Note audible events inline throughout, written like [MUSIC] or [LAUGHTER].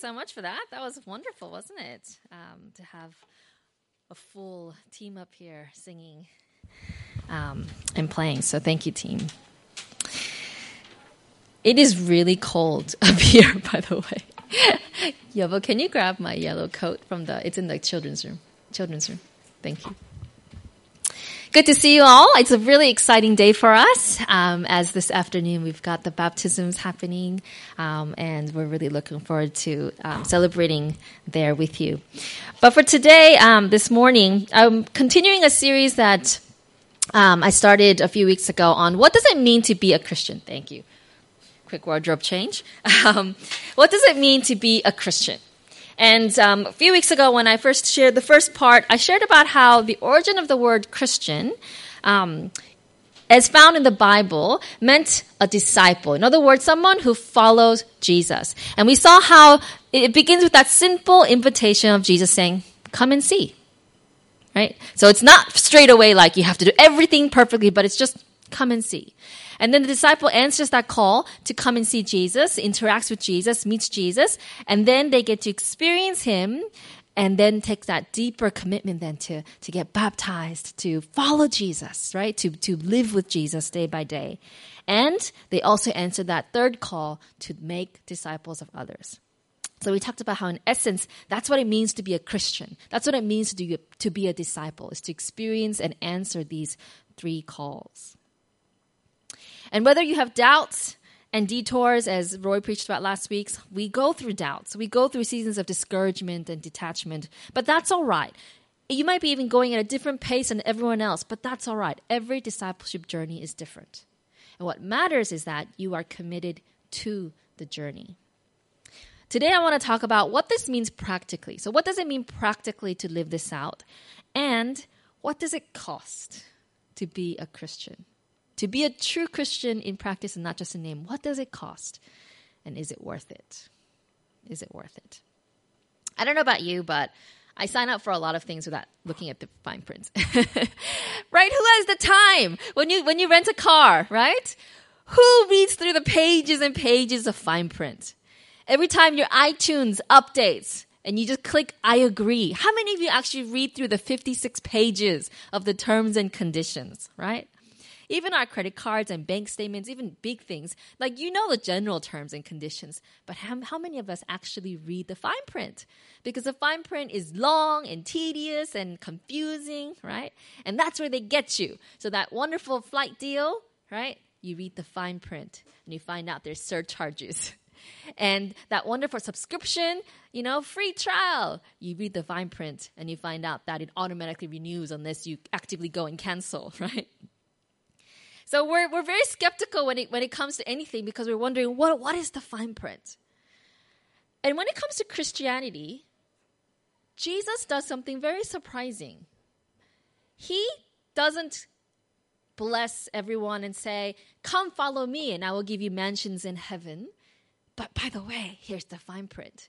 so much for that. That was wonderful, wasn't it? Um, to have a full team up here singing um, and playing. So thank you, team. It is really cold [LAUGHS] up here, by the way. [LAUGHS] Yobo, can you grab my yellow coat from the? It's in the children's room. Children's room. Thank you. Good to see you all. It's a really exciting day for us. Um, as this afternoon we've got the baptisms happening, um, and we're really looking forward to um, celebrating there with you. But for today, um, this morning, I'm continuing a series that um, I started a few weeks ago on what does it mean to be a Christian. Thank you. Quick wardrobe change. [LAUGHS] Um, what does it mean to be a Christian? And um, a few weeks ago, when I first shared the first part, I shared about how the origin of the word Christian, um, as found in the Bible, meant a disciple. In other words, someone who follows Jesus. And we saw how it begins with that simple invitation of Jesus saying, Come and see. Right? So it's not straight away like you have to do everything perfectly, but it's just come and see. And then the disciple answers that call to come and see Jesus, interacts with Jesus, meets Jesus, and then they get to experience him and then take that deeper commitment then to, to get baptized, to follow Jesus, right? To, to live with Jesus day by day. And they also answer that third call to make disciples of others. So we talked about how, in essence, that's what it means to be a Christian. That's what it means to, do, to be a disciple, is to experience and answer these three calls. And whether you have doubts and detours, as Roy preached about last week, we go through doubts. We go through seasons of discouragement and detachment, but that's all right. You might be even going at a different pace than everyone else, but that's all right. Every discipleship journey is different. And what matters is that you are committed to the journey. Today, I want to talk about what this means practically. So, what does it mean practically to live this out? And what does it cost to be a Christian? To be a true Christian in practice and not just a name, what does it cost? And is it worth it? Is it worth it? I don't know about you, but I sign up for a lot of things without looking at the fine print. [LAUGHS] right? Who has the time when you when you rent a car, right? Who reads through the pages and pages of fine print? Every time your iTunes updates and you just click I agree. How many of you actually read through the 56 pages of the terms and conditions, right? Even our credit cards and bank statements, even big things, like you know the general terms and conditions, but how, how many of us actually read the fine print? Because the fine print is long and tedious and confusing, right? And that's where they get you. So that wonderful flight deal, right? You read the fine print and you find out there's surcharges. [LAUGHS] And that wonderful subscription, you know, free trial. You read the fine print and you find out that it automatically renews unless you actively go and cancel, [LAUGHS] right? So we're, we're very skeptical when it, when it comes to anything because we're wondering what, what is the fine print? And when it comes to Christianity, Jesus does something very surprising. He doesn't bless everyone and say, Come follow me, and I will give you mansions in heaven. But by the way, here's the fine print.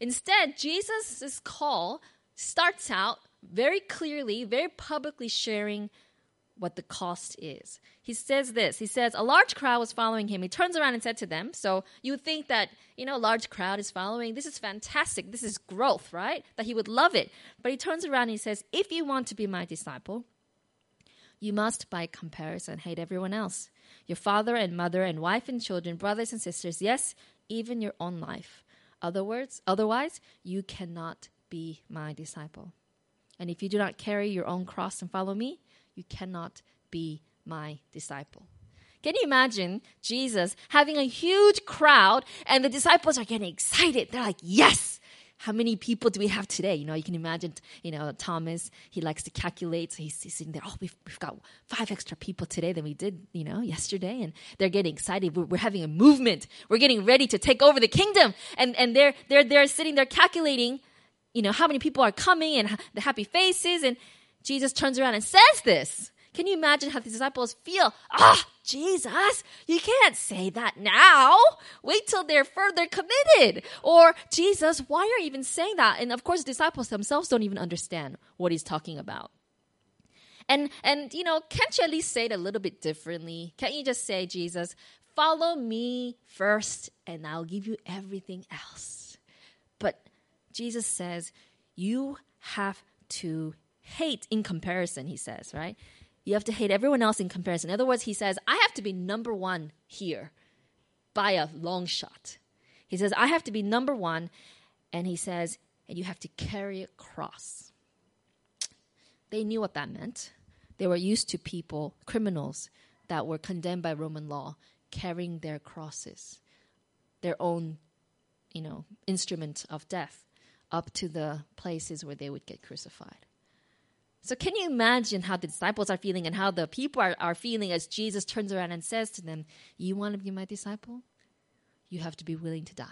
Instead, Jesus' call starts out very clearly, very publicly sharing what the cost is. He says this. He says, A large crowd was following him. He turns around and said to them, So you think that, you know, a large crowd is following. This is fantastic. This is growth, right? That he would love it. But he turns around and he says, If you want to be my disciple, you must, by comparison, hate everyone else your father and mother and wife and children, brothers and sisters, yes, even your own life. Other words, otherwise, you cannot be my disciple. And if you do not carry your own cross and follow me, you cannot be my disciple. Can you imagine Jesus having a huge crowd and the disciples are getting excited? They're like, yes! How many people do we have today? You know, you can imagine, you know, Thomas, he likes to calculate. So he's, he's sitting there, oh, we've, we've got five extra people today than we did, you know, yesterday. And they're getting excited. We're, we're having a movement. We're getting ready to take over the kingdom. And, and they're, they're, they're sitting there calculating, you know, how many people are coming and the happy faces. And, Jesus turns around and says this. Can you imagine how the disciples feel? Ah, Jesus, you can't say that now. Wait till they're further committed. Or, Jesus, why are you even saying that? And of course, the disciples themselves don't even understand what he's talking about. And, and, you know, can't you at least say it a little bit differently? Can't you just say, Jesus, follow me first and I'll give you everything else? But Jesus says, you have to hate in comparison, he says, right? You have to hate everyone else in comparison. In other words, he says, I have to be number one here by a long shot. He says, I have to be number one. And he says, and you have to carry a cross. They knew what that meant. They were used to people, criminals, that were condemned by Roman law, carrying their crosses, their own, you know, instrument of death, up to the places where they would get crucified. So, can you imagine how the disciples are feeling and how the people are, are feeling as Jesus turns around and says to them, You want to be my disciple? You have to be willing to die.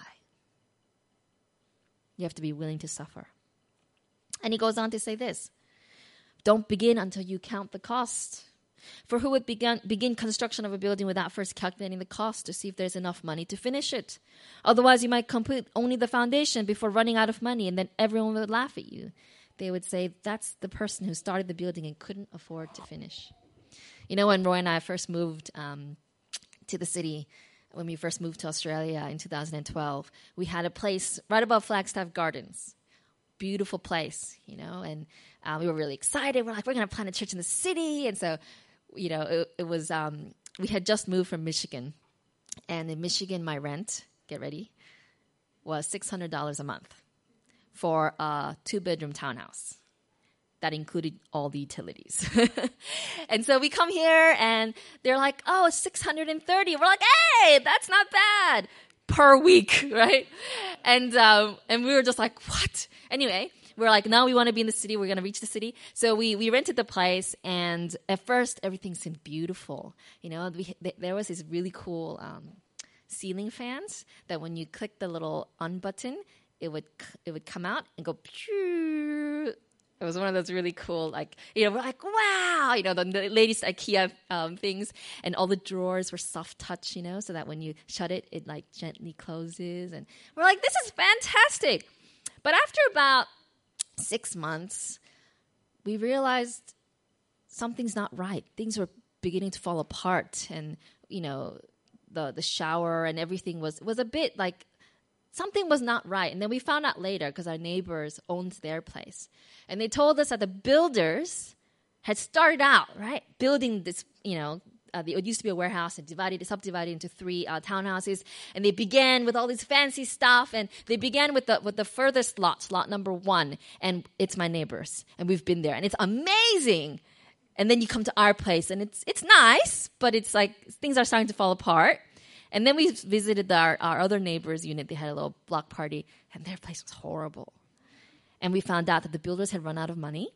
You have to be willing to suffer. And he goes on to say this Don't begin until you count the cost. For who would begin, begin construction of a building without first calculating the cost to see if there's enough money to finish it? Otherwise, you might complete only the foundation before running out of money, and then everyone would laugh at you. They would say, That's the person who started the building and couldn't afford to finish. You know, when Roy and I first moved um, to the city, when we first moved to Australia in 2012, we had a place right above Flagstaff Gardens beautiful place, you know, and uh, we were really excited. We're like, we're going to plant a church in the city. And so you know, it, it was, um, we had just moved from Michigan. And in Michigan, my rent, get ready, was $600 a month for a two bedroom townhouse that included all the utilities. [LAUGHS] and so we come here and they're like, oh, 630. We're like, hey, that's not bad per week, [LAUGHS] right? And, um, and we were just like, what? Anyway, we're like, now we want to be in the city. We're going to reach the city. So we, we rented the place. And at first, everything seemed beautiful. You know, we, th- there was this really cool um, ceiling fans that when you click the little on button, it would it would come out and go. It was one of those really cool, like you know, we're like, wow, you know, the, the latest IKEA um, things, and all the drawers were soft touch, you know, so that when you shut it, it like gently closes, and we're like, this is fantastic. But after about six months, we realized something's not right. Things were beginning to fall apart, and you know, the the shower and everything was was a bit like something was not right. And then we found out later because our neighbors owned their place, and they told us that the builders had started out right building this, you know, uh, the, it used to be a warehouse and divided, subdivided into three uh, townhouses. And they began with all this fancy stuff. And they began with the, with the furthest lot, lot number one. And it's my neighbors. And we've been there. And it's amazing. And then you come to our place and it's, it's nice, but it's like things are starting to fall apart. And then we visited our, our other neighbors' unit. They had a little block party and their place was horrible. And we found out that the builders had run out of money.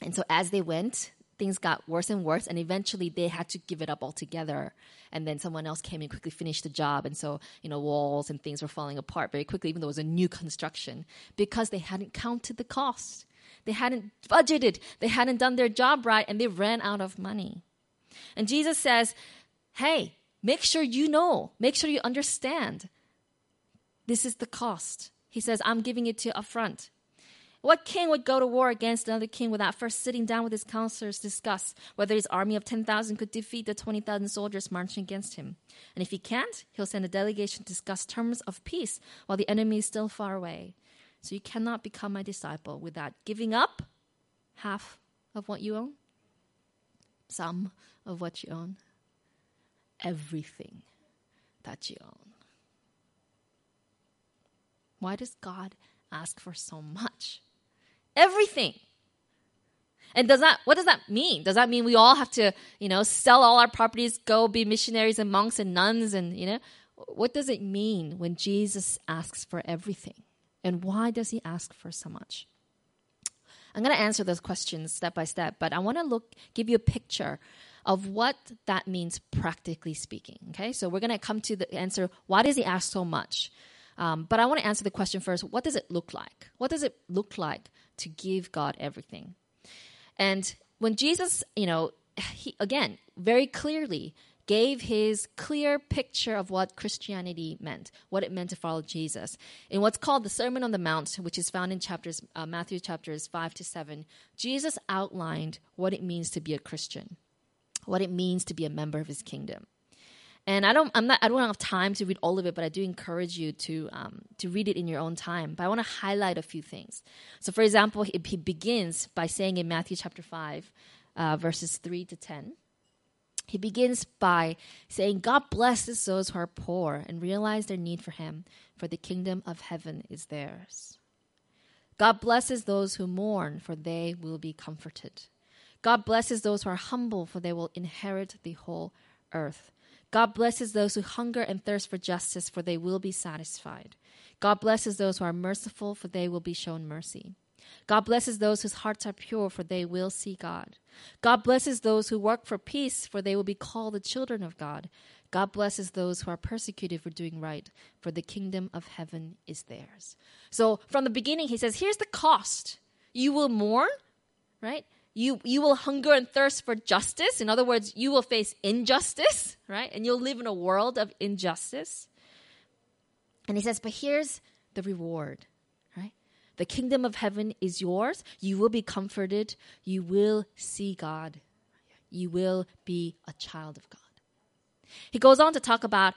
And so as they went, things got worse and worse and eventually they had to give it up altogether and then someone else came and quickly finished the job and so you know walls and things were falling apart very quickly even though it was a new construction because they hadn't counted the cost they hadn't budgeted they hadn't done their job right and they ran out of money and jesus says hey make sure you know. Make sure you understand. This is the cost. He says i'm giving it to you front what king would go to war against another king without first sitting down with his counselors to discuss whether his army of 10,000 could defeat the 20,000 soldiers marching against him? And if he can't, he'll send a delegation to discuss terms of peace while the enemy is still far away. So you cannot become my disciple without giving up half of what you own, some of what you own, everything that you own. Why does God ask for so much? Everything. And does that what does that mean? Does that mean we all have to, you know, sell all our properties, go be missionaries and monks and nuns and, you know, what does it mean when Jesus asks for everything? And why does he ask for so much? I'm going to answer those questions step by step, but I want to look give you a picture of what that means practically speaking, okay? So we're going to come to the answer why does he ask so much? Um, but I want to answer the question first what does it look like? What does it look like to give God everything? And when Jesus, you know, he, again, very clearly gave his clear picture of what Christianity meant, what it meant to follow Jesus. In what's called the Sermon on the Mount, which is found in chapters uh, Matthew chapters 5 to 7, Jesus outlined what it means to be a Christian, what it means to be a member of his kingdom. And I don't, I'm not, I don't have time to read all of it, but I do encourage you to um, to read it in your own time. But I want to highlight a few things. So, for example, he, he begins by saying in Matthew chapter five, uh, verses three to ten. He begins by saying, God blesses those who are poor and realize their need for Him, for the kingdom of heaven is theirs. God blesses those who mourn, for they will be comforted. God blesses those who are humble, for they will inherit the whole earth. God blesses those who hunger and thirst for justice, for they will be satisfied. God blesses those who are merciful, for they will be shown mercy. God blesses those whose hearts are pure, for they will see God. God blesses those who work for peace, for they will be called the children of God. God blesses those who are persecuted for doing right, for the kingdom of heaven is theirs. So from the beginning, he says, here's the cost. You will mourn, right? You, you will hunger and thirst for justice. In other words, you will face injustice, right? And you'll live in a world of injustice. And he says, but here's the reward. Right? The kingdom of heaven is yours. You will be comforted. You will see God. You will be a child of God. He goes on to talk about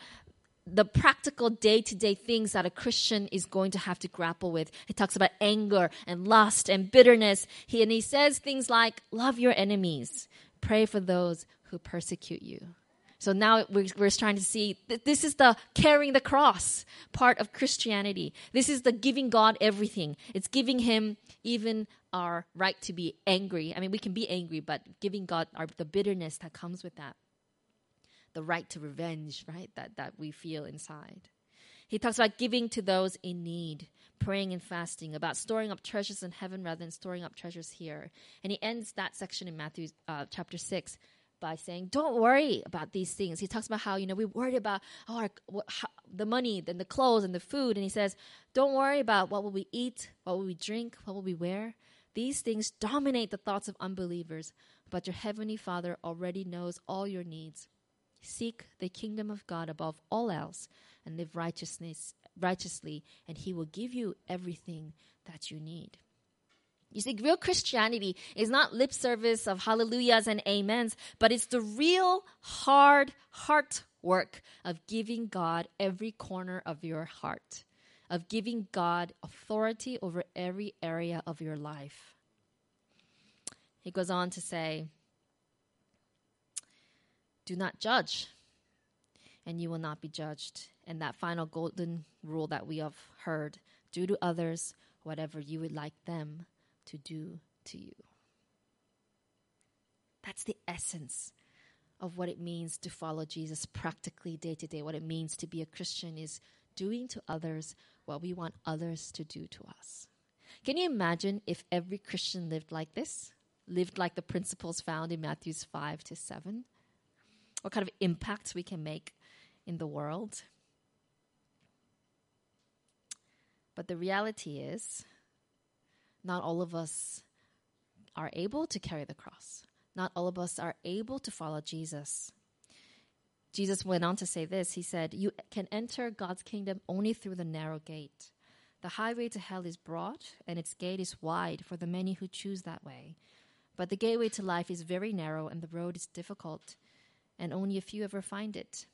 the practical day to day things that a Christian is going to have to grapple with. He talks about anger and lust and bitterness. He, and he says things like, love your enemies, pray for those who persecute you. So now we're, we're trying to see that this is the carrying the cross part of Christianity. This is the giving God everything. It's giving Him even our right to be angry. I mean, we can be angry, but giving God our, the bitterness that comes with that, the right to revenge, right? That that we feel inside. He talks about giving to those in need, praying and fasting, about storing up treasures in heaven rather than storing up treasures here. And he ends that section in Matthew uh, chapter 6 by saying, "Don't worry about these things." He talks about how you know we worry about oh, our, what, how, the money, then the clothes and the food, and he says, "Don't worry about what will we eat, what will we drink, what will we wear." These things dominate the thoughts of unbelievers, but your heavenly Father already knows all your needs. Seek the kingdom of God above all else, and live righteousness righteously, and He will give you everything that you need. You see, real Christianity is not lip service of hallelujahs and amens, but it's the real hard heart work of giving God every corner of your heart, of giving God authority over every area of your life. He goes on to say, Do not judge, and you will not be judged. And that final golden rule that we have heard do to others whatever you would like them to do to you. That's the essence of what it means to follow Jesus practically day to day. What it means to be a Christian is doing to others what we want others to do to us. Can you imagine if every Christian lived like this? Lived like the principles found in Matthew's 5 to 7? What kind of impact we can make in the world? But the reality is, not all of us are able to carry the cross. Not all of us are able to follow Jesus. Jesus went on to say this He said, You can enter God's kingdom only through the narrow gate. The highway to hell is broad, and its gate is wide for the many who choose that way. But the gateway to life is very narrow, and the road is difficult, and only a few ever find it.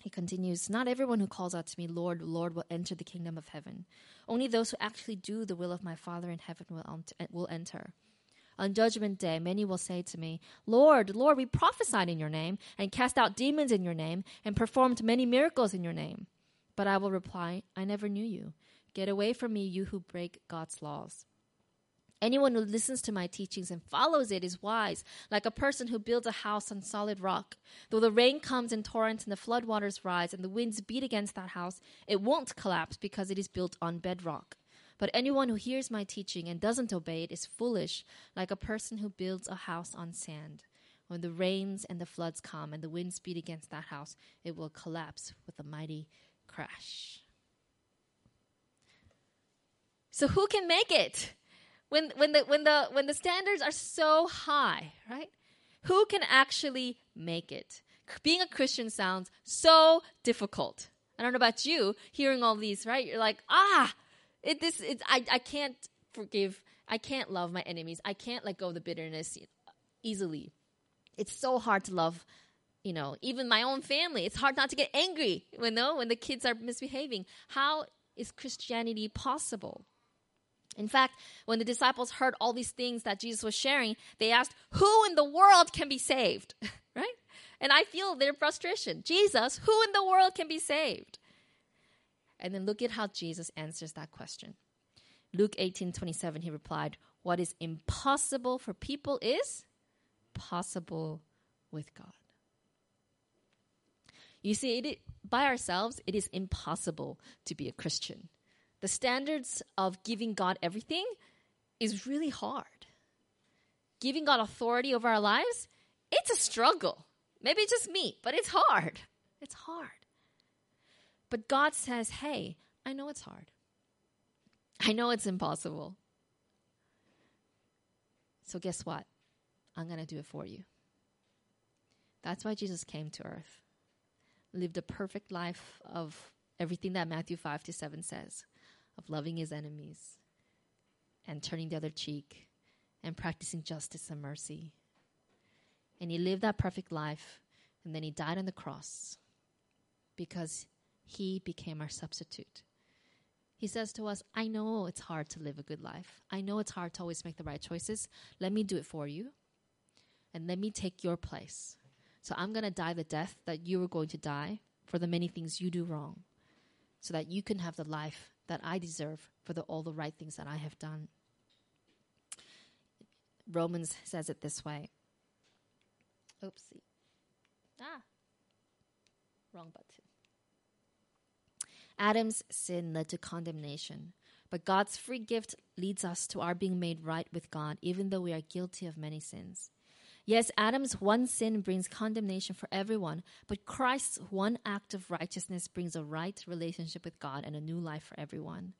He continues, Not everyone who calls out to me, Lord, Lord, will enter the kingdom of heaven. Only those who actually do the will of my Father in heaven will, will enter. On judgment day, many will say to me, Lord, Lord, we prophesied in your name, and cast out demons in your name, and performed many miracles in your name. But I will reply, I never knew you. Get away from me, you who break God's laws. Anyone who listens to my teachings and follows it is wise, like a person who builds a house on solid rock. Though the rain comes in torrents and the floodwaters rise and the winds beat against that house, it won't collapse because it is built on bedrock. But anyone who hears my teaching and doesn't obey it is foolish, like a person who builds a house on sand. When the rains and the floods come and the winds beat against that house, it will collapse with a mighty crash. So, who can make it? When when the when the when the standards are so high, right? Who can actually make it? Being a Christian sounds so difficult. I don't know about you, hearing all these, right? You're like, ah, it this it's I I can't forgive, I can't love my enemies, I can't let go of the bitterness easily. It's so hard to love you know, even my own family, it's hard not to get angry when no, when the kids are misbehaving. How is Christianity possible? In fact, when the disciples heard all these things that Jesus was sharing, they asked, Who in the world can be saved? [LAUGHS] right? And I feel their frustration. Jesus, who in the world can be saved? And then look at how Jesus answers that question. Luke 18 27, he replied, What is impossible for people is possible with God. You see, it, by ourselves, it is impossible to be a Christian. The standards of giving God everything is really hard. Giving God authority over our lives, it's a struggle. Maybe it's just me, but it's hard. It's hard. But God says, hey, I know it's hard. I know it's impossible. So guess what? I'm going to do it for you. That's why Jesus came to earth lived a perfect life of everything that Matthew 5 to 7 says of loving his enemies and turning the other cheek and practicing justice and mercy. And he lived that perfect life and then he died on the cross because he became our substitute. He says to us, I know it's hard to live a good life. I know it's hard to always make the right choices. Let me do it for you. And let me take your place. So I'm going to die the death that you were going to die for the many things you do wrong, so that you can have the life that I deserve for the, all the right things that I have done. Romans says it this way. Oopsie. Ah. Wrong button. Adam's sin led to condemnation, but God's free gift leads us to our being made right with God, even though we are guilty of many sins. Yes, Adam's one sin brings condemnation for everyone, but Christ's one act of righteousness brings a right relationship with God and a new life for everyone.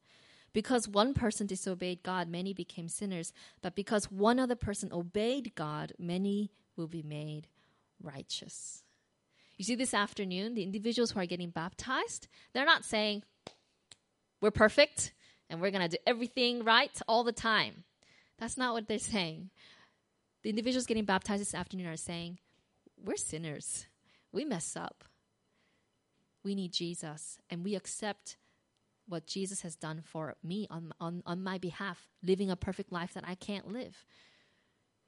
Because one person disobeyed God, many became sinners, but because one other person obeyed God, many will be made righteous. You see, this afternoon, the individuals who are getting baptized, they're not saying, we're perfect and we're going to do everything right all the time. That's not what they're saying. The individuals getting baptized this afternoon are saying, We're sinners. We mess up. We need Jesus, and we accept what Jesus has done for me on, on, on my behalf, living a perfect life that I can't live.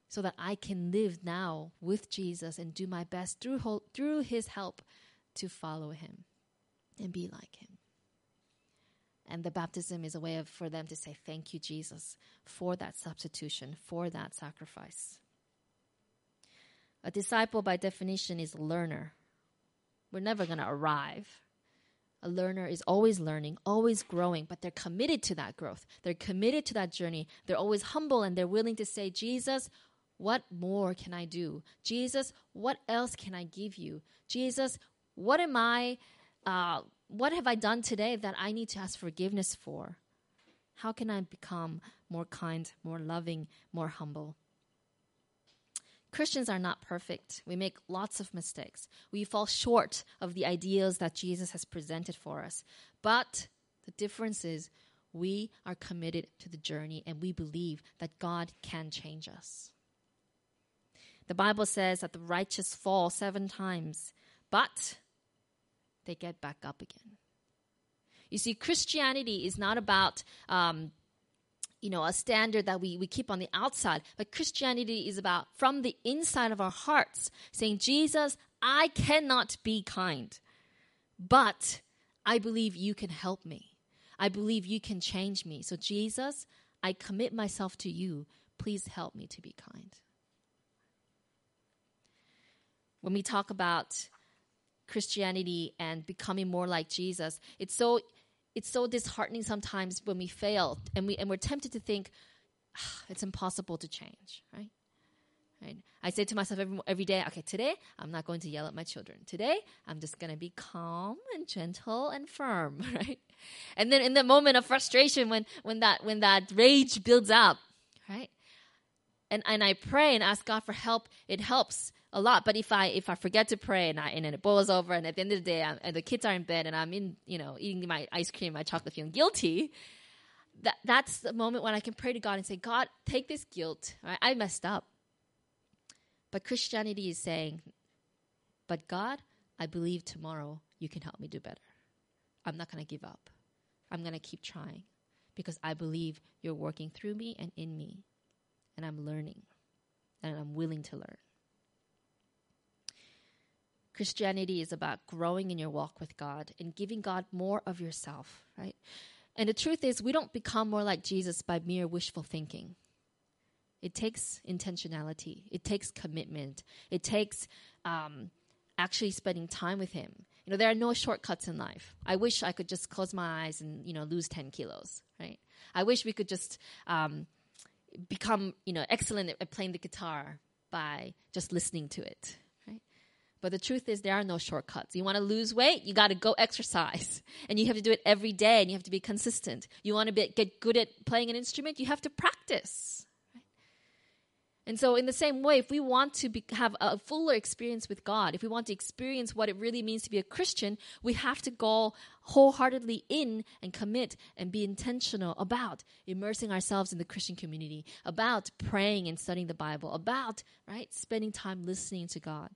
So that I can live now with Jesus and do my best through, through his help to follow him and be like him. And the baptism is a way of, for them to say, Thank you, Jesus, for that substitution, for that sacrifice. A disciple, by definition, is a learner. We're never going to arrive. A learner is always learning, always growing, but they're committed to that growth. They're committed to that journey. They're always humble and they're willing to say, Jesus, what more can I do? Jesus, what else can I give you? Jesus, what am I uh, what have I done today that I need to ask forgiveness for? How can I become more kind, more loving, more humble? Christians are not perfect. We make lots of mistakes. We fall short of the ideals that Jesus has presented for us. But the difference is we are committed to the journey and we believe that God can change us. The Bible says that the righteous fall seven times, but they get back up again. You see, Christianity is not about, um, you know, a standard that we, we keep on the outside, but Christianity is about from the inside of our hearts saying, Jesus, I cannot be kind, but I believe you can help me. I believe you can change me. So, Jesus, I commit myself to you. Please help me to be kind. When we talk about Christianity and becoming more like Jesus. It's so it's so disheartening sometimes when we fail and we and we're tempted to think ah, it's impossible to change, right? Right? I say to myself every, every day, okay, today I'm not going to yell at my children. Today I'm just going to be calm and gentle and firm, [LAUGHS] right? And then in the moment of frustration when when that when that rage builds up? And and I pray and ask God for help, it helps a lot. But if I if I forget to pray and I and it boils over and at the end of the day I'm, and the kids are in bed and I'm in you know eating my ice cream, my chocolate, feeling guilty. That that's the moment when I can pray to God and say, God, take this guilt. Right? I messed up. But Christianity is saying, But God, I believe tomorrow you can help me do better. I'm not going to give up. I'm going to keep trying because I believe you're working through me and in me. And I'm learning and I'm willing to learn. Christianity is about growing in your walk with God and giving God more of yourself, right? And the truth is, we don't become more like Jesus by mere wishful thinking. It takes intentionality. It takes commitment. It takes um, actually spending time with Him. You know, there are no shortcuts in life. I wish I could just close my eyes and you know lose ten kilos. Right? I wish we could just um, become you know excellent at playing the guitar by just listening to it. But the truth is, there are no shortcuts. You want to lose weight, you got to go exercise, and you have to do it every day, and you have to be consistent. You want to get good at playing an instrument, you have to practice. And so, in the same way, if we want to be, have a fuller experience with God, if we want to experience what it really means to be a Christian, we have to go wholeheartedly in and commit and be intentional about immersing ourselves in the Christian community, about praying and studying the Bible, about, right, spending time listening to God.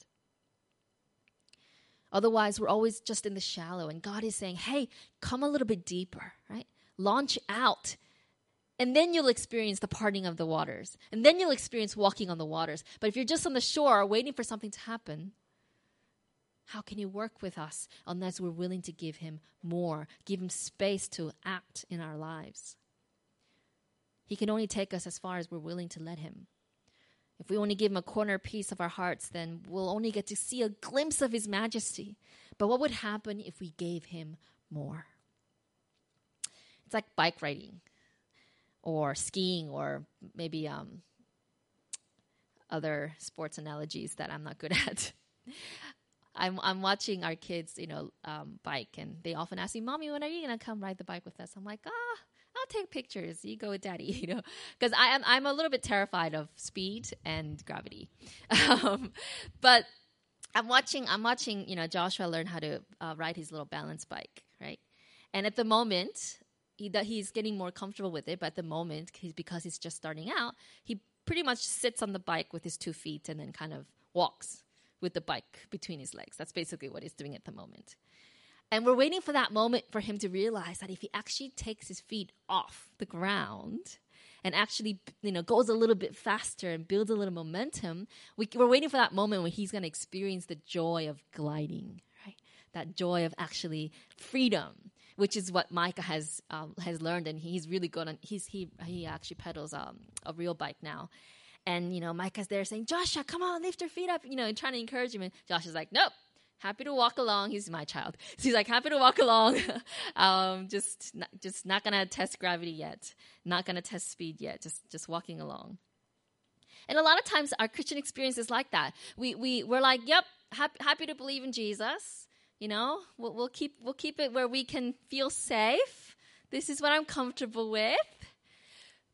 Otherwise, we're always just in the shallow, and God is saying, hey, come a little bit deeper, right? Launch out and then you'll experience the parting of the waters. And then you'll experience walking on the waters. But if you're just on the shore waiting for something to happen, how can He work with us unless we're willing to give Him more, give Him space to act in our lives? He can only take us as far as we're willing to let Him. If we only give Him a corner piece of our hearts, then we'll only get to see a glimpse of His majesty. But what would happen if we gave Him more? It's like bike riding or skiing or maybe um, other sports analogies that I'm not good [LAUGHS] at. I'm I'm watching our kids, you know, um, bike, and they often ask me, "Mommy, when are you gonna come ride the bike with us?" I'm like, "Ah, I'll take pictures. You go with Daddy," [LAUGHS] you know, because I am I'm a little bit terrified of speed and gravity, [LAUGHS] um, but I'm watching I'm watching you know Joshua learn how to uh, ride his little balance bike, right? And at the moment, he that he's getting more comfortable with it. But at the moment, he's, because he's just starting out, he pretty much sits on the bike with his two feet and then kind of walks with the bike between his legs. That's basically what he's doing at the moment. And we're waiting for that moment for him to realize that if he actually takes his feet off the ground and actually, you know, goes a little bit faster and builds a little momentum, we, are waiting for that moment when he's going to experience the joy of gliding, right? That joy of actually freedom which is what Micah has um, has learned, and he's really good. And he's he he actually pedals um, a real bike now. And you know, Micah's there saying, "Joshua, come on, lift your feet up," you know, and trying to encourage him. And Josh is like, "Nope." Happy to walk along. He's my child. So [LAUGHS] he's like, happy to walk along. [LAUGHS] um, just, not, just not gonna test gravity yet. Not gonna test speed yet. Just, just walking along. And a lot of times our Christian experience is like that. We, we, we're like, yep, happy, happy to believe in Jesus. You know, we'll, we'll keep we'll keep it where we can feel safe. This is what I'm comfortable with.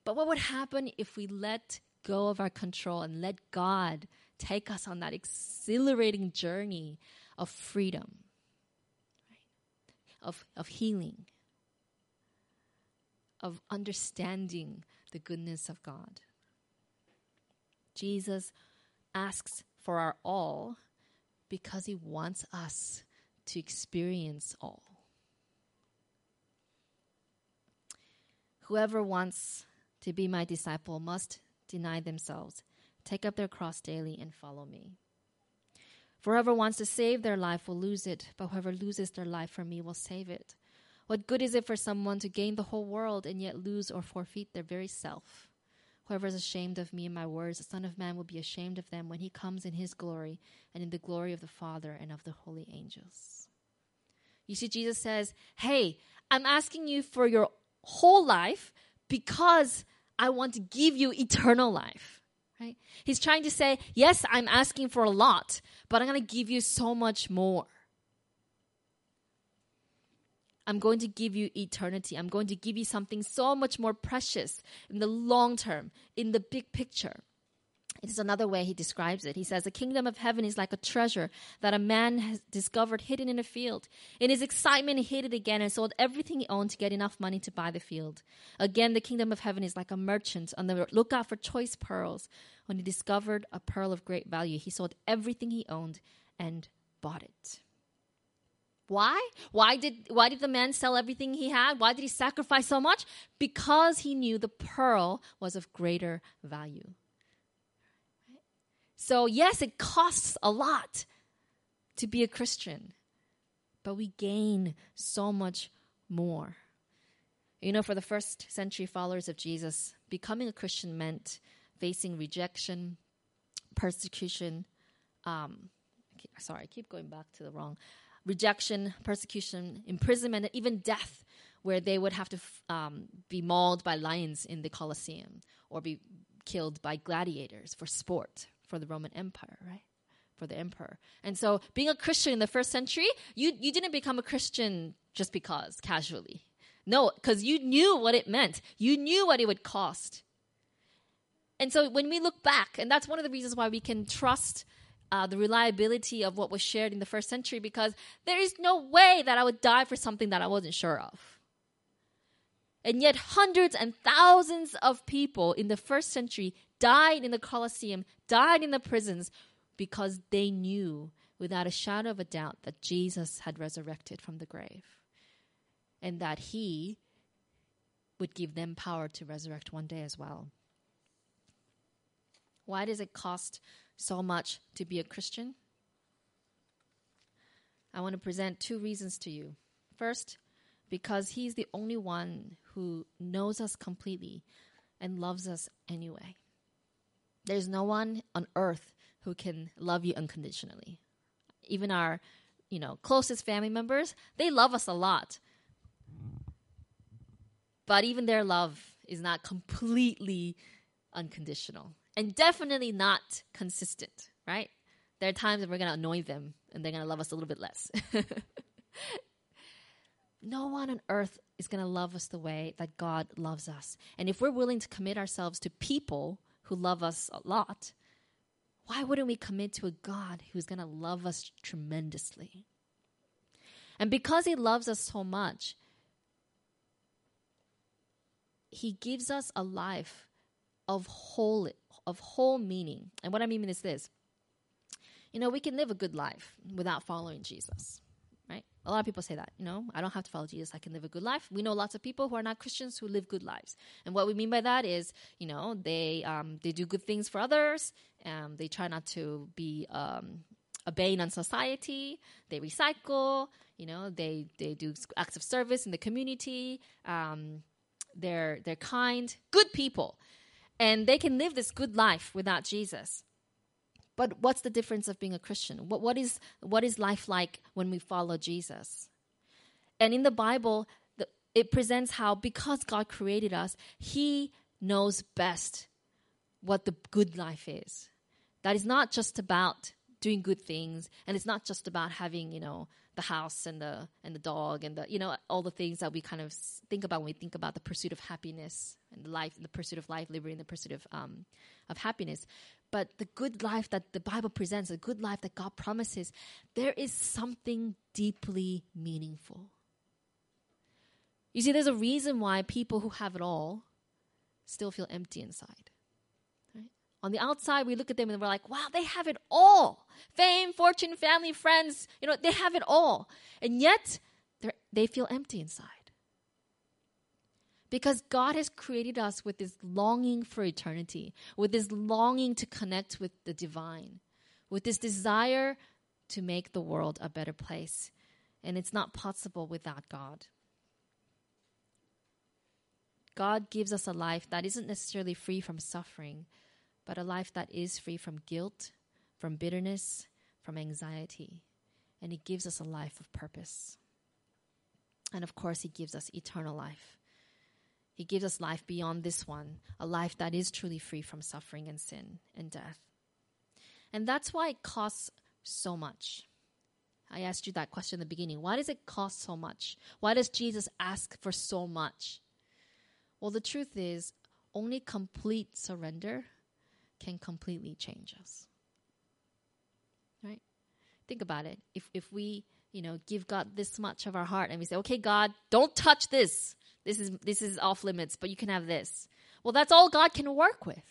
But what would happen if we let go of our control and let God take us on that exhilarating journey of freedom, of, of healing, of understanding the goodness of God? Jesus asks for our all because he wants us to experience all. Whoever wants to be my disciple must deny themselves, take up their cross daily, and follow me. For whoever wants to save their life will lose it, but whoever loses their life for me will save it. What good is it for someone to gain the whole world and yet lose or forfeit their very self? Whoever is ashamed of me and my words, the Son of Man will be ashamed of them when he comes in his glory and in the glory of the Father and of the holy angels. You see, Jesus says, Hey, I'm asking you for your whole life because I want to give you eternal life. Right? He's trying to say, Yes, I'm asking for a lot, but I'm going to give you so much more. I'm going to give you eternity. I'm going to give you something so much more precious in the long term, in the big picture. It is another way he describes it. He says, The kingdom of heaven is like a treasure that a man has discovered hidden in a field. In his excitement, he hid it again and sold everything he owned to get enough money to buy the field. Again, the kingdom of heaven is like a merchant on the lookout for choice pearls. When he discovered a pearl of great value, he sold everything he owned and bought it. Why? Why did, why did the man sell everything he had? Why did he sacrifice so much? Because he knew the pearl was of greater value. So, yes, it costs a lot to be a Christian, but we gain so much more. You know, for the first century followers of Jesus, becoming a Christian meant facing rejection, persecution. Um, sorry, I keep going back to the wrong rejection, persecution, imprisonment, and even death, where they would have to um, be mauled by lions in the Colosseum or be killed by gladiators for sport for the Roman Empire, right? For the emperor. And so being a Christian in the first century, you, you didn't become a Christian just because, casually. No, because you knew what it meant. You knew what it would cost. And so when we look back, and that's one of the reasons why we can trust uh, the reliability of what was shared in the first century because there is no way that I would die for something that I wasn't sure of. And yet, hundreds and thousands of people in the first century died in the Colosseum, died in the prisons because they knew without a shadow of a doubt that Jesus had resurrected from the grave and that he would give them power to resurrect one day as well. Why does it cost so much to be a Christian? I want to present two reasons to you. First, because He's the only one who knows us completely and loves us anyway. There's no one on earth who can love you unconditionally. Even our, you know, closest family members, they love us a lot. But even their love is not completely unconditional and definitely not consistent, right? There are times that we're going to annoy them and they're going to love us a little bit less. [LAUGHS] no one on earth is going to love us the way that God loves us. And if we're willing to commit ourselves to people who love us a lot, why wouldn't we commit to a God who's going to love us tremendously? And because He loves us so much, He gives us a life of whole of whole meaning. And what I mean is this. You know, we can live a good life without following Jesus. Right? A lot of people say that, you know, I don't have to follow Jesus, I can live a good life. We know lots of people who are not Christians who live good lives. And what we mean by that is, you know, they um, they do good things for others, um, they try not to be um, a bane on society. They recycle. You know, they they do acts of service in the community. Um, they're they're kind, good people and they can live this good life without Jesus. But what's the difference of being a Christian? What, what, is, what is life like when we follow Jesus? And in the Bible, the, it presents how because God created us, He knows best what the good life is. That is not just about doing good things. And it's not just about having you know the house and the and the dog and the you know all the things that we kind of think about when we think about the pursuit of happiness and life the pursuit of life liberty and the pursuit of um of happiness. But the good life that the bible presents the good life that god promises there is something deeply meaningful. You see there's a reason why people who have it all still feel empty inside on the outside, we look at them and we're like, wow, they have it all. Fame, fortune, family, friends, you know, they have it all. And yet, they feel empty inside. Because God has created us with this longing for eternity, with this longing to connect with the divine, with this desire to make the world a better place. And it's not possible without God. God gives us a life that isn't necessarily free from suffering, but a life that is free from guilt, from bitterness, from anxiety. And He gives us a life of purpose. And of course, He gives us eternal life. He gives us life beyond this one, a life that is truly free from suffering and sin and death. And that's why it costs so much. I asked you that question in the beginning. Why does it cost so much? Why does Jesus ask for so much? Well, the truth is, only complete surrender can completely change us. Right? Think about it. If if we, you know, give God this much of our heart and we say, "Okay, God, don't touch this. This is this is off limits, but you can have this." Well, that's all God can work with.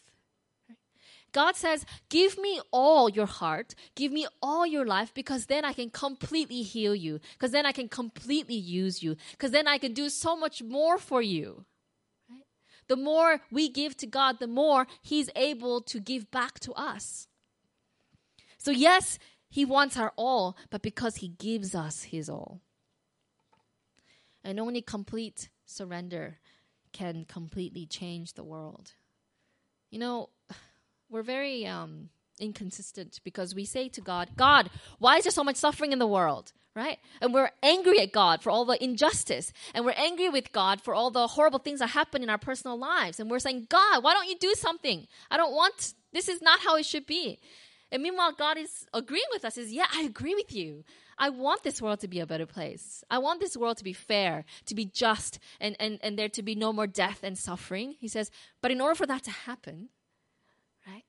God says, Give me all your heart, give me all your life, because then I can completely heal you, because then I can completely use you, because then I can do so much more for you. The more we give to God, the more He's able to give back to us. So, yes, He wants our all, but because He gives us His all. And only complete surrender can completely change the world. You know, we're very um, inconsistent because we say to God, God, why is there so much suffering in the world? Right? And we're angry at God for all the injustice. And we're angry with God for all the horrible things that happen in our personal lives. And we're saying, God, why don't you do something? I don't want, this is not how it should be. And meanwhile, God is agreeing with us, is, yeah, I agree with you. I want this world to be a better place. I want this world to be fair, to be just, and, and, and there to be no more death and suffering. He says, but in order for that to happen, right,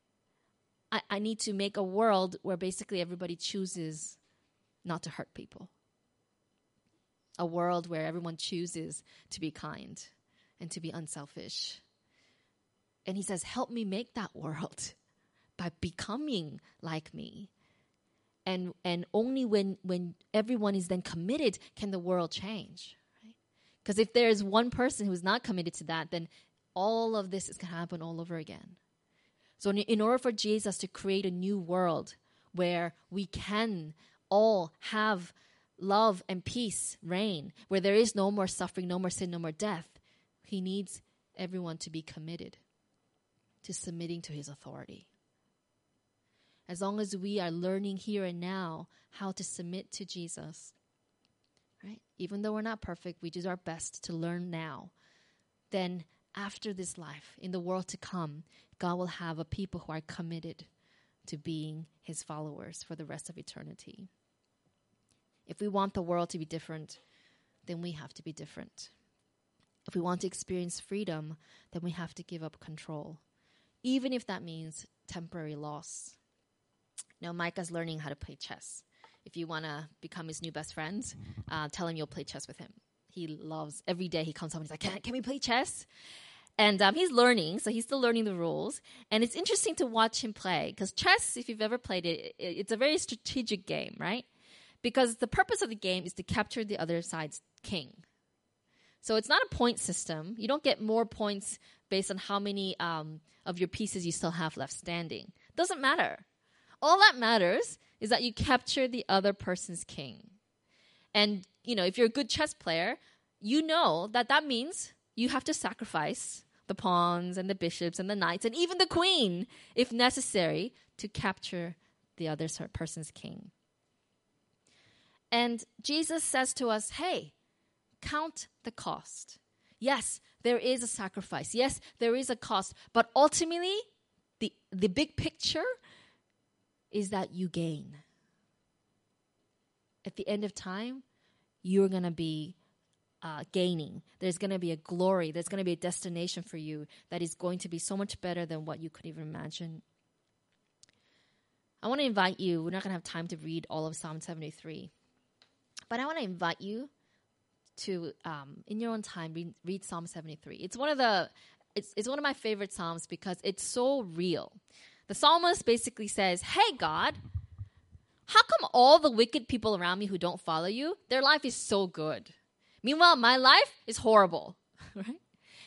I, I need to make a world where basically everybody chooses not to hurt people. A world where everyone chooses to be kind and to be unselfish. And he says, Help me make that world [LAUGHS] by becoming like me. And, and only when, when everyone is then committed can the world change. Because right? if there is one person who's not committed to that, then all of this is going to happen all over again. So, in order for Jesus to create a new world where we can all have love and peace reign, where there is no more suffering, no more sin, no more death, he needs everyone to be committed to submitting to his authority. As long as we are learning here and now how to submit to Jesus, right? Even though we're not perfect, we do our best to learn now. Then after this life, in the world to come, God will have a people who are committed to being his followers for the rest of eternity. If we want the world to be different, then we have to be different. If we want to experience freedom, then we have to give up control, even if that means temporary loss. Now, Micah's learning how to play chess. If you want to become his new best friend, uh, tell him you'll play chess with him he loves every day he comes home and he's like, Can, can we play chess? And um, he's learning, so he's still learning the rules. And it's interesting to watch him play because chess, if you've ever played it, it, it's a very strategic game, right? Because the purpose of the game is to capture the other side's king. So it's not a point system. You don't get more points based on how many um, of your pieces you still have left standing. Doesn't matter. All that matters is that you capture the other person's king. And, you know, if you're a good chess player, you know that that means you have to sacrifice the pawns and the bishops and the knights and even the queen, if necessary, to capture the other person's king. And Jesus says to us, hey, count the cost. Yes, there is a sacrifice. Yes, there is a cost. But ultimately, the, the big picture is that you gain at the end of time, you're going to be uh, gaining. There's going to be a glory. There's going to be a destination for you that is going to be so much better than what you could even imagine. I want to invite you, we're not going to have time to read all of Psalm 73, but I want to invite you to, um, in your own time, read, read Psalm 73. It's one of the, it's, it's one of my favorite Psalms because it's so real. The psalmist basically says, Hey, God, how come all the wicked people around me who don't follow you, their life is so good? Meanwhile, my life is horrible, [LAUGHS] right?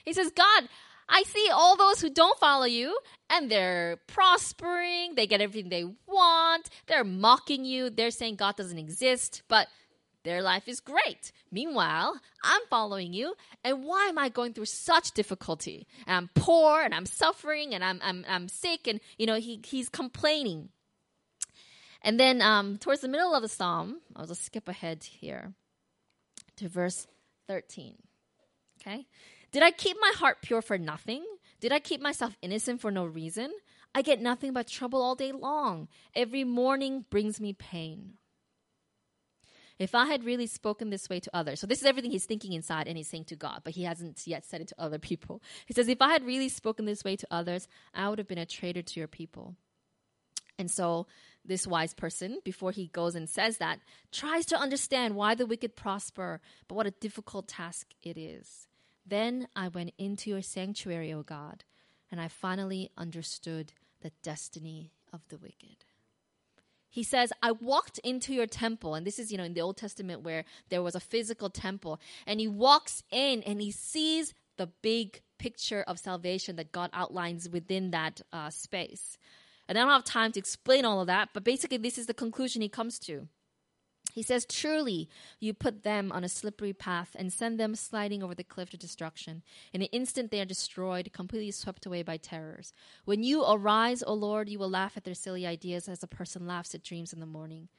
He says, God, I see all those who don't follow you and they're prospering, they get everything they want, they're mocking you, they're saying God doesn't exist, but their life is great. Meanwhile, I'm following you, and why am I going through such difficulty? And I'm poor and I'm suffering and I'm I'm I'm sick and you know he he's complaining. And then um, towards the middle of the psalm, I'll just skip ahead here to verse 13. Okay? Did I keep my heart pure for nothing? Did I keep myself innocent for no reason? I get nothing but trouble all day long. Every morning brings me pain. If I had really spoken this way to others, so this is everything he's thinking inside and he's saying to God, but he hasn't yet said it to other people. He says, If I had really spoken this way to others, I would have been a traitor to your people. And so this wise person, before he goes and says that, tries to understand why the wicked prosper, but what a difficult task it is. Then I went into your sanctuary, O God, and I finally understood the destiny of the wicked. He says, I walked into your temple. And this is, you know, in the Old Testament where there was a physical temple. And he walks in and he sees the big picture of salvation that God outlines within that uh, space. And I don't have time to explain all of that, but basically, this is the conclusion he comes to. He says, Truly, you put them on a slippery path and send them sliding over the cliff to destruction. In an instant, they are destroyed, completely swept away by terrors. When you arise, O Lord, you will laugh at their silly ideas as a person laughs at dreams in the morning.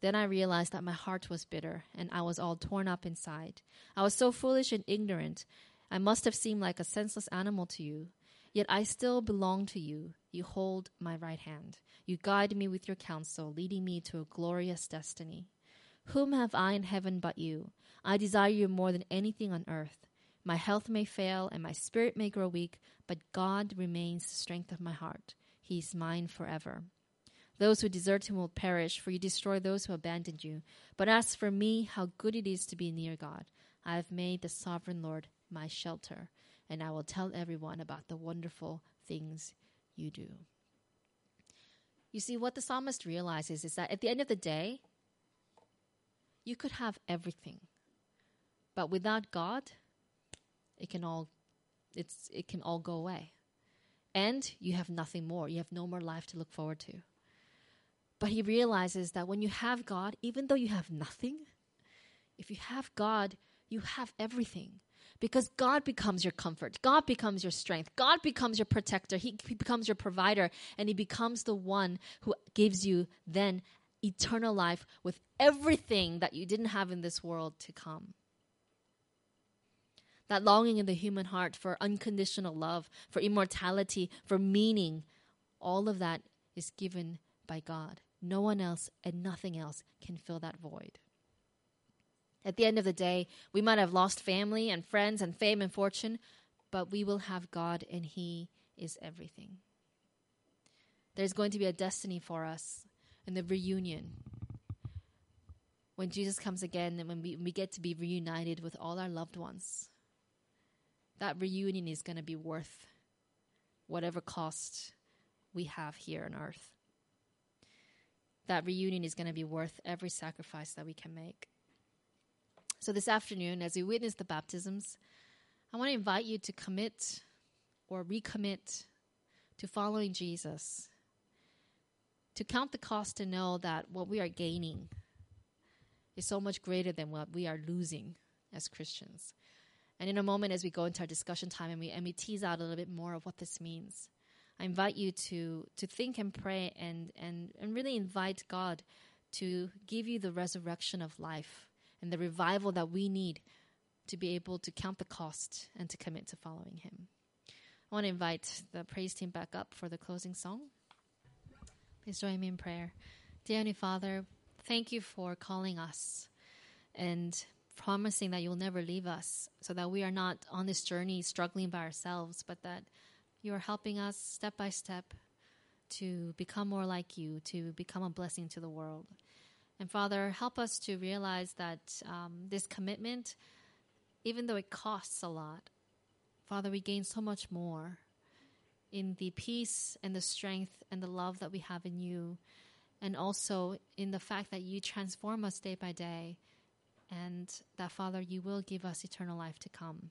Then I realized that my heart was bitter and I was all torn up inside. I was so foolish and ignorant. I must have seemed like a senseless animal to you. Yet I still belong to you. You hold my right hand. You guide me with your counsel, leading me to a glorious destiny. Whom have I in heaven but you? I desire you more than anything on earth. My health may fail and my spirit may grow weak, but God remains the strength of my heart. He is mine forever. Those who desert him will perish, for you destroy those who abandon you. But as for me, how good it is to be near God. I have made the sovereign Lord my shelter, and I will tell everyone about the wonderful things you do. You see, what the psalmist realizes is that at the end of the day, you could have everything, but without God, it can all it's it can all go away, and you have nothing more. You have no more life to look forward to. But he realizes that when you have God, even though you have nothing, if you have God, you have everything because God becomes your comfort. God becomes your strength. God becomes your protector. He, he, becomes your provider and he becomes the one who gives you then eternal life with everything that you didn't have in this world to come. That longing in the human heart for unconditional love, for immortality, for meaning, all of that is given by God. No one else and nothing else can fill that void. At the end of the day, we might have lost family and friends and fame and fortune, but we will have God and He is everything. There's going to be a destiny for us in the reunion. When Jesus comes again and when we, we get to be reunited with all our loved ones, that reunion is going to be worth whatever cost we have here on earth. That reunion is going to be worth every sacrifice that we can make. So, this afternoon, as we witness the baptisms, I want to invite you to commit or recommit to following Jesus to count the cost to know that what we are gaining is so much greater than what we are losing as Christians. And in a moment, as we go into our discussion time and we, and we tease out a little bit more of what this means, I invite you to, to think and pray and, and, and really invite God to give you the resurrection of life and the revival that we need to be able to count the cost and to commit to following Him. I want to invite the praise team back up for the closing song. Please join me in prayer. Dear Heavenly Father, thank you for calling us and promising that you'll never leave us so that we are not on this journey struggling by ourselves, but that you are helping us step by step to become more like you, to become a blessing to the world. And Father, help us to realize that um, this commitment, even though it costs a lot, Father, we gain so much more in the peace and the strength and the love that we have in you, and also in the fact that you transform us day by day, and that, Father, you will give us eternal life to come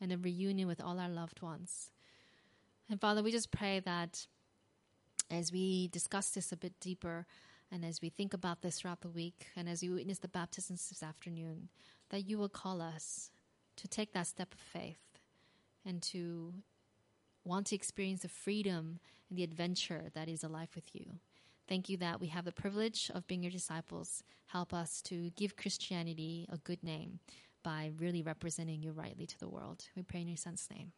and a reunion with all our loved ones. And Father, we just pray that as we discuss this a bit deeper, and as we think about this throughout the week, and as we witness the baptisms this afternoon, that you will call us to take that step of faith and to want to experience the freedom and the adventure that is a life with you. Thank you that we have the privilege of being your disciples. Help us to give Christianity a good name by really representing you rightly to the world. We pray in your son's name.